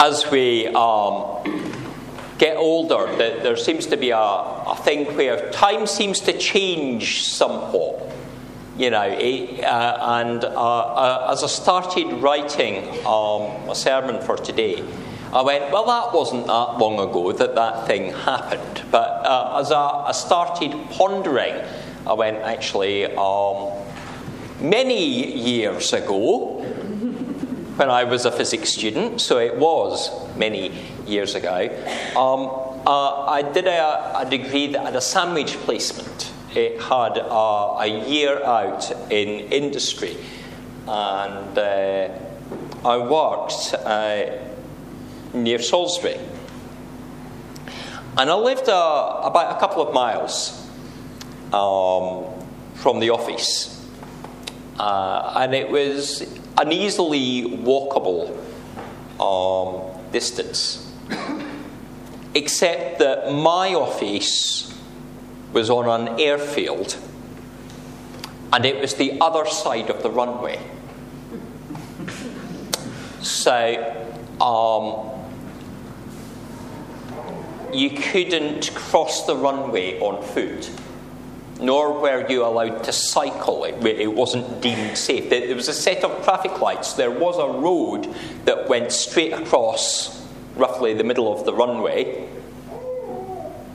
as we um, get older, that there seems to be a, a thing where time seems to change somewhat. You know, eh, uh, and uh, uh, as I started writing um, a sermon for today, I went, well, that wasn't that long ago that that thing happened. But uh, as I, I, started pondering, I went, actually, um, many years ago, when I was a physics student, so it was many years ago, um, uh, I did a, a, degree that had a sandwich placement. It had uh, a year out in industry, and uh, I worked uh, near Salisbury. And I lived uh, about a couple of miles um, from the office. Uh, and it was an easily walkable um, distance. Except that my office was on an airfield and it was the other side of the runway. So, um, you couldn't cross the runway on foot, nor were you allowed to cycle. It, it wasn't deemed safe. There was a set of traffic lights. There was a road that went straight across roughly the middle of the runway,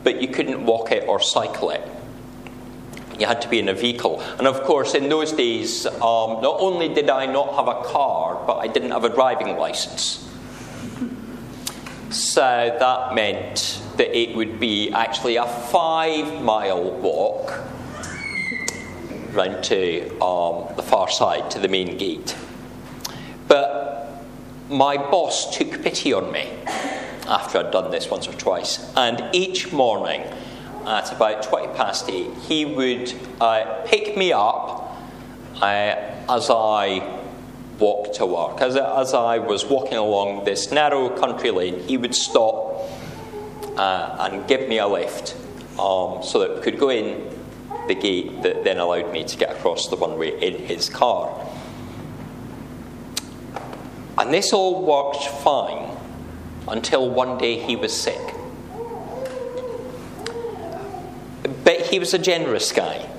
but you couldn't walk it or cycle it. You had to be in a vehicle. And of course, in those days, um, not only did I not have a car, but I didn't have a driving license. So that meant that it would be actually a five mile walk round to um, the far side, to the main gate. But my boss took pity on me after I'd done this once or twice, and each morning at about 20 past 8, he would uh, pick me up uh, as I walk to work. As, as I was walking along this narrow country lane, he would stop uh, and give me a lift um, so that we could go in the gate that then allowed me to get across the runway in his car. And this all worked fine until one day he was sick. But he was a generous guy.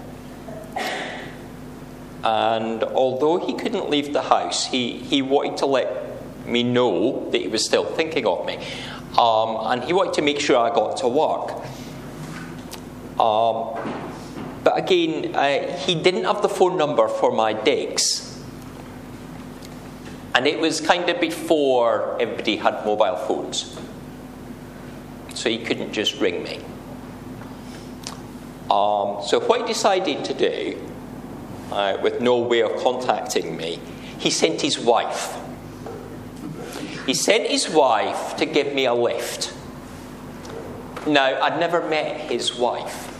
And although he couldn't leave the house, he, he wanted to let me know that he was still thinking of me. Um, and he wanted to make sure I got to work. Um, but again, uh, he didn't have the phone number for my digs. And it was kind of before everybody had mobile phones. So he couldn't just ring me. Um, so what he decided to do uh, with no way of contacting me, he sent his wife. He sent his wife to give me a lift. Now, I'd never met his wife.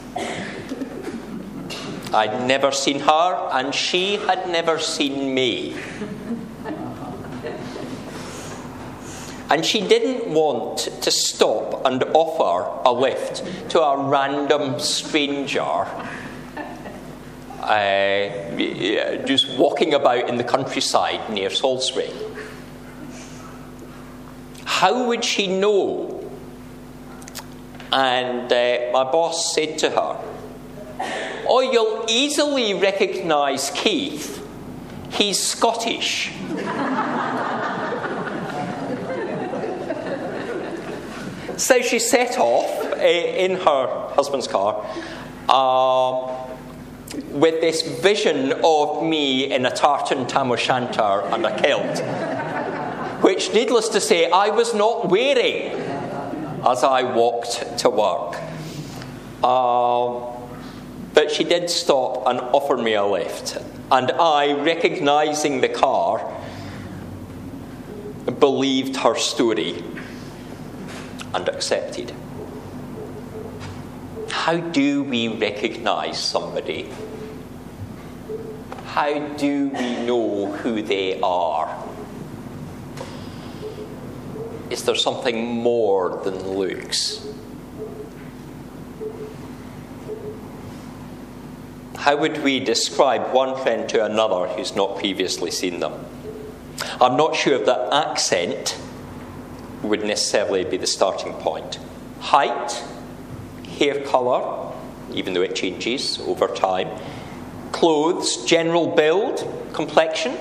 I'd never seen her, and she had never seen me. And she didn't want to stop and offer a lift to a random stranger uh, just walking about in the countryside near Salisbury. How would she know? And uh, my boss said to her, Oh, you'll easily recognise Keith. He's Scottish. so she set off uh, in her husband's car. Um, with this vision of me in a tartan tam o' shanter and a kilt, which, needless to say, I was not wearing as I walked to work. Uh, but she did stop and offer me a lift, and I, recognizing the car, believed her story and accepted. How do we recognize somebody? How do we know who they are? Is there something more than looks? How would we describe one friend to another who's not previously seen them? I'm not sure if the accent would necessarily be the starting point. Height, hair colour, even though it changes over time, clothes, general build, complexion.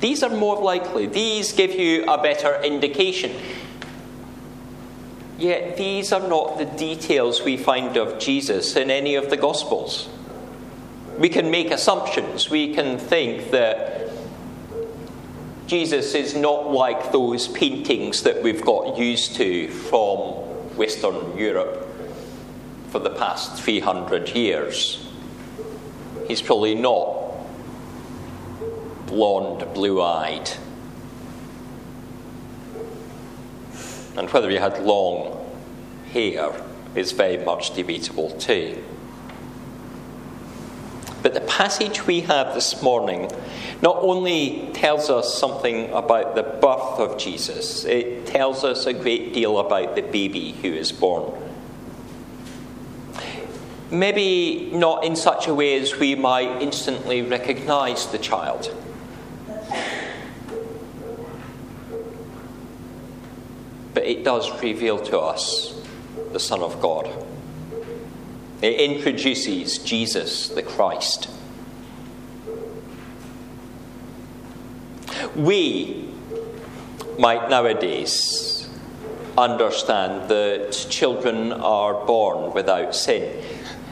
These are more likely. These give you a better indication. Yet these are not the details we find of Jesus in any of the Gospels. We can make assumptions. We can think that Jesus is not like those paintings that we've got used to from Western Europe for the past 300 years. He's probably not blonde, blue eyed. And whether he had long hair is very much debatable too. Passage we have this morning not only tells us something about the birth of Jesus, it tells us a great deal about the baby who is born. Maybe not in such a way as we might instantly recognize the child. But it does reveal to us the Son of God. It introduces Jesus the Christ. We might nowadays understand that children are born without sin.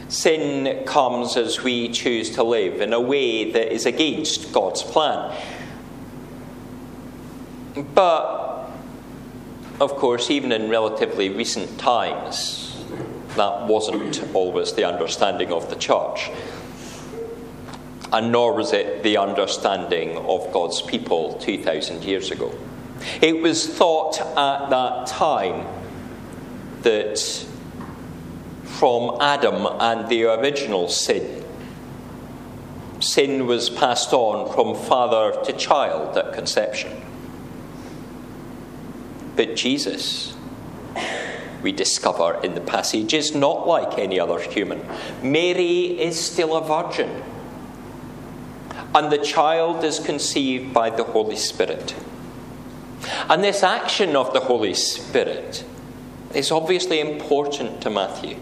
Sin comes as we choose to live in a way that is against God's plan. But, of course, even in relatively recent times, that wasn't always the understanding of the church. And nor was it the understanding of God's people 2,000 years ago. It was thought at that time that from Adam and the original sin, sin was passed on from father to child at conception. But Jesus we discover in the passage, is not like any other human. Mary is still a virgin, and the child is conceived by the Holy Spirit. And this action of the Holy Spirit is obviously important to Matthew.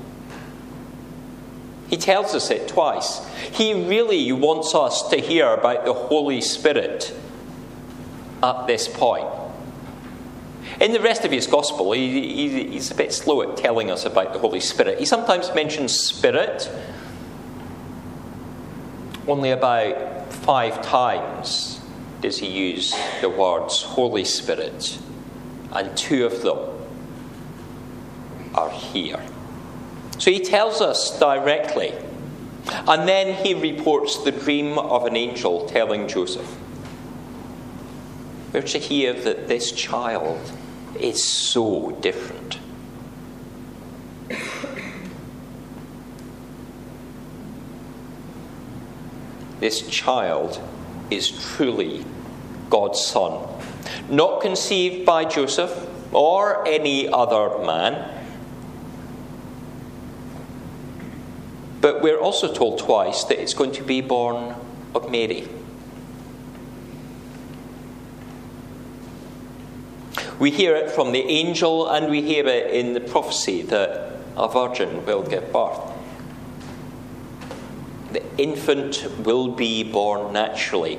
He tells us it twice. He really wants us to hear about the Holy Spirit at this point. In the rest of his gospel, he, he, he's a bit slow at telling us about the Holy Spirit. He sometimes mentions Spirit only about five times does he use the words Holy Spirit, and two of them are here. So he tells us directly, and then he reports the dream of an angel telling Joseph. We're to hear that this child is so different. This child is truly God's son, not conceived by Joseph or any other man. But we're also told twice that it's going to be born of Mary. We hear it from the angel and we hear it in the prophecy that a virgin will give birth. The infant will be born naturally.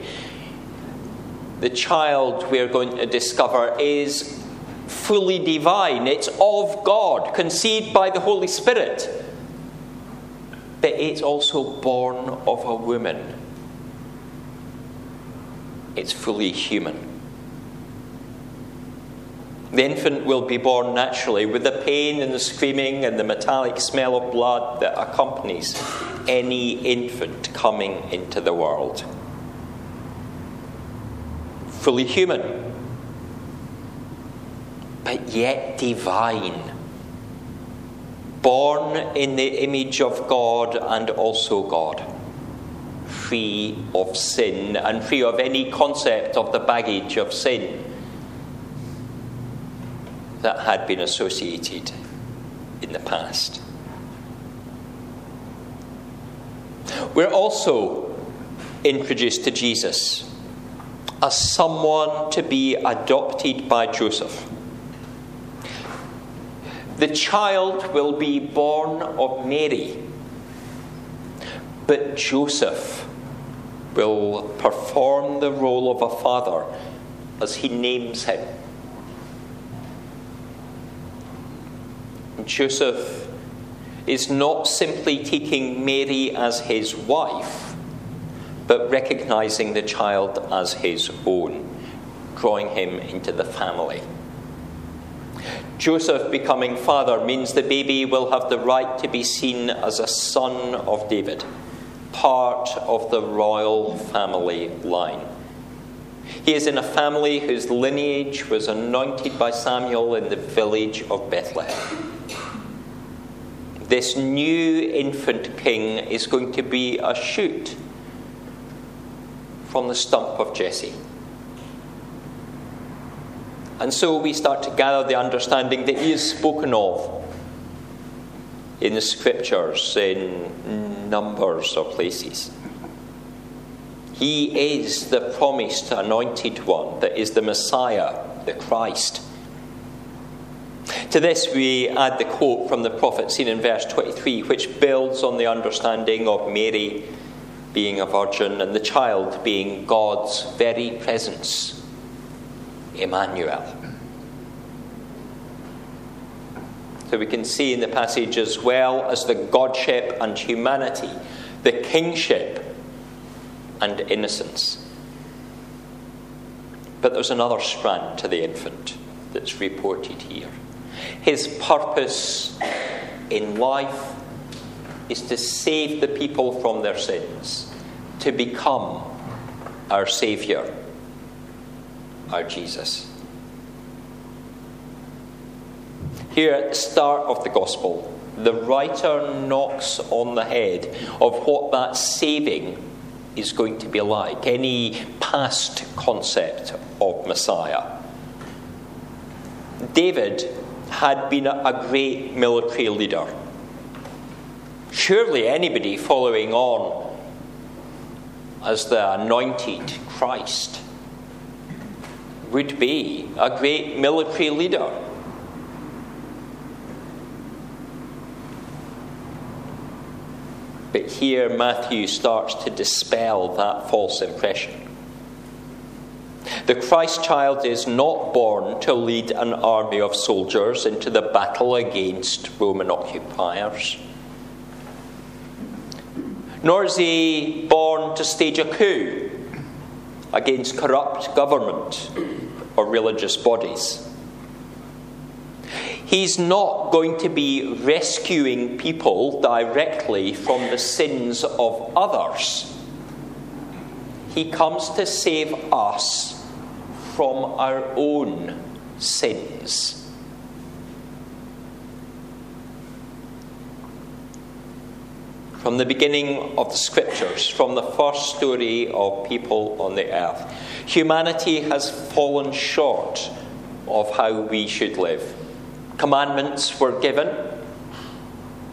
The child we're going to discover is fully divine, it's of God, conceived by the Holy Spirit. But it's also born of a woman. It's fully human. The infant will be born naturally with the pain and the screaming and the metallic smell of blood that accompanies any infant coming into the world. Fully human, but yet divine. Born in the image of God and also God. Free of sin and free of any concept of the baggage of sin that had been associated in the past. We're also introduced to Jesus as someone to be adopted by Joseph. The child will be born of Mary, but Joseph will perform the role of a father as he names him. Joseph is not simply taking Mary as his wife, but recognizing the child as his own, drawing him into the family. Joseph becoming father means the baby will have the right to be seen as a son of David, part of the royal family line. He is in a family whose lineage was anointed by Samuel in the village of Bethlehem. This new infant king is going to be a shoot from the stump of Jesse. And so we start to gather the understanding that he is spoken of in the scriptures in numbers of places. He is the promised anointed one that is the Messiah, the Christ. To this, we add the quote from the prophet seen in verse 23, which builds on the understanding of Mary being a virgin and the child being God's very presence Emmanuel. So we can see in the passage as well as the godship and humanity, the kingship and innocence. But there's another strand to the infant that's reported here. His purpose in life is to save the people from their sins, to become our Saviour our Jesus. Here at the start of the Gospel, the writer knocks on the head of what that saving is going to be like, any past concept of Messiah. David had been a great military leader. Surely anybody following on as the anointed Christ would be a great military leader. But here Matthew starts to dispel that false impression. The Christ child is not born to lead an army of soldiers into the battle against Roman occupiers. Nor is he born to stage a coup against corrupt government or religious bodies. He's not going to be rescuing people directly from the sins of others. He comes to save us from our own sins. from the beginning of the scriptures, from the first story of people on the earth. Humanity has fallen short of how we should live. Commandments were given,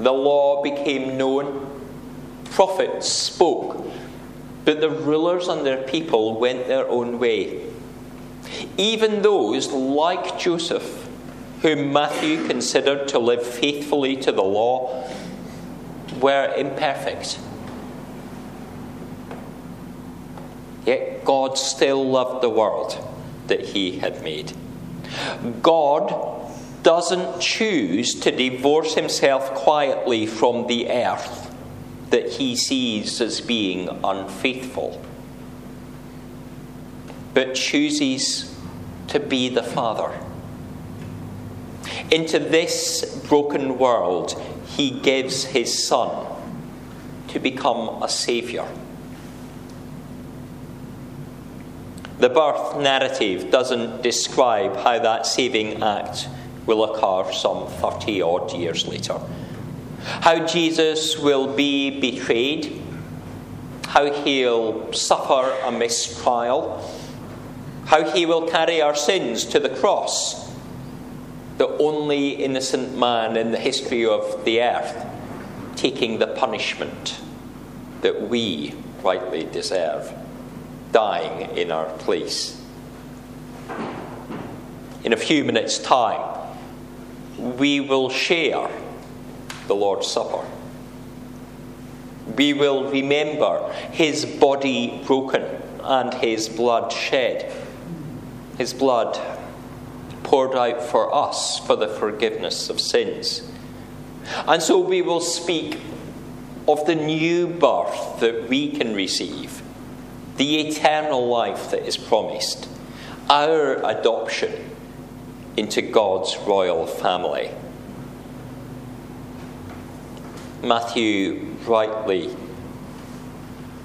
the law became known, prophets spoke, but the rulers and their people went their own way. Even those like Joseph, whom Matthew considered to live faithfully to the law, were imperfect. Yet God still loved the world that He had made. God doesn't choose to divorce Himself quietly from the earth that He sees as being unfaithful, but chooses to be the Father. Into this broken world, he gives his son to become a saviour. The birth narrative doesn't describe how that saving act will occur some 30 odd years later. How Jesus will be betrayed, how he'll suffer a mistrial, how he will carry our sins to the cross the only innocent man in the history of the earth taking the punishment that we rightly deserve, dying in our place. In a few minutes' time, we will share the Lord's Supper. We will remember his body broken and his blood shed. His blood poured out for us for the forgiveness of sins. And so we will speak of the new birth that we can receive, the eternal life that is promised, our adoption into God's royal family. Matthew rightly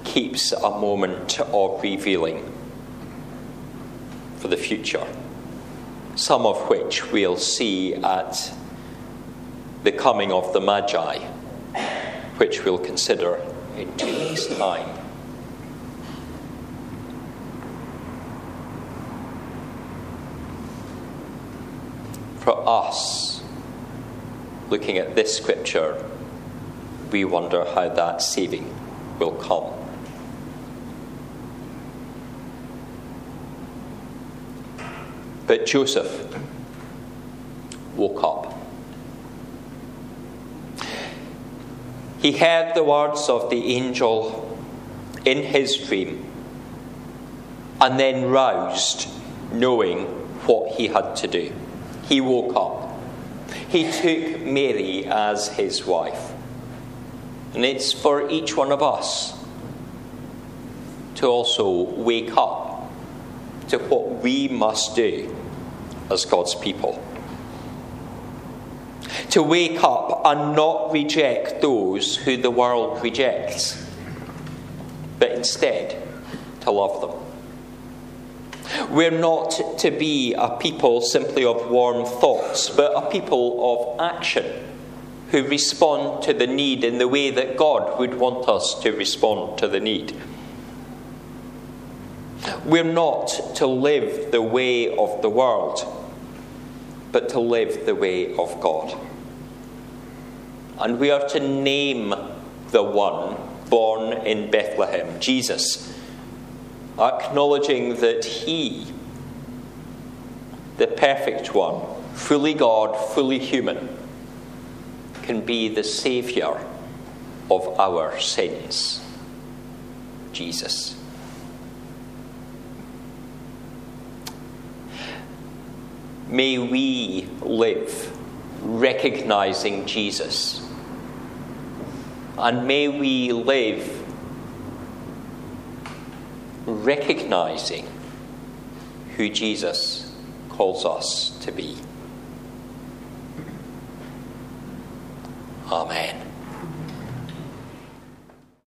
keeps a moment of revealing for the future, some of which we'll see at the coming of the Magi, which we'll consider in two weeks' time. For us, looking at this scripture, we wonder how that saving will come. But Joseph woke up. He heard the words of the angel in his dream and then roused, knowing what he had to do. He woke up. He took Mary as his wife. And it's for each one of us to also wake up to what we must do as God's people to wake up and not reject those who the world rejects, but instead to love them. We're not to be a people simply of warm thoughts, but a people of action who respond to the need in the way that God would want us to respond to the need. We're not to live the way of the world, but to live the way of God. And we are to name the one born in Bethlehem, Jesus, acknowledging that he, the perfect one, fully God, fully human, can be the Saviour of our sins. Jesus. May we live recognizing Jesus and may we live recognizing who Jesus calls us to be. Amen.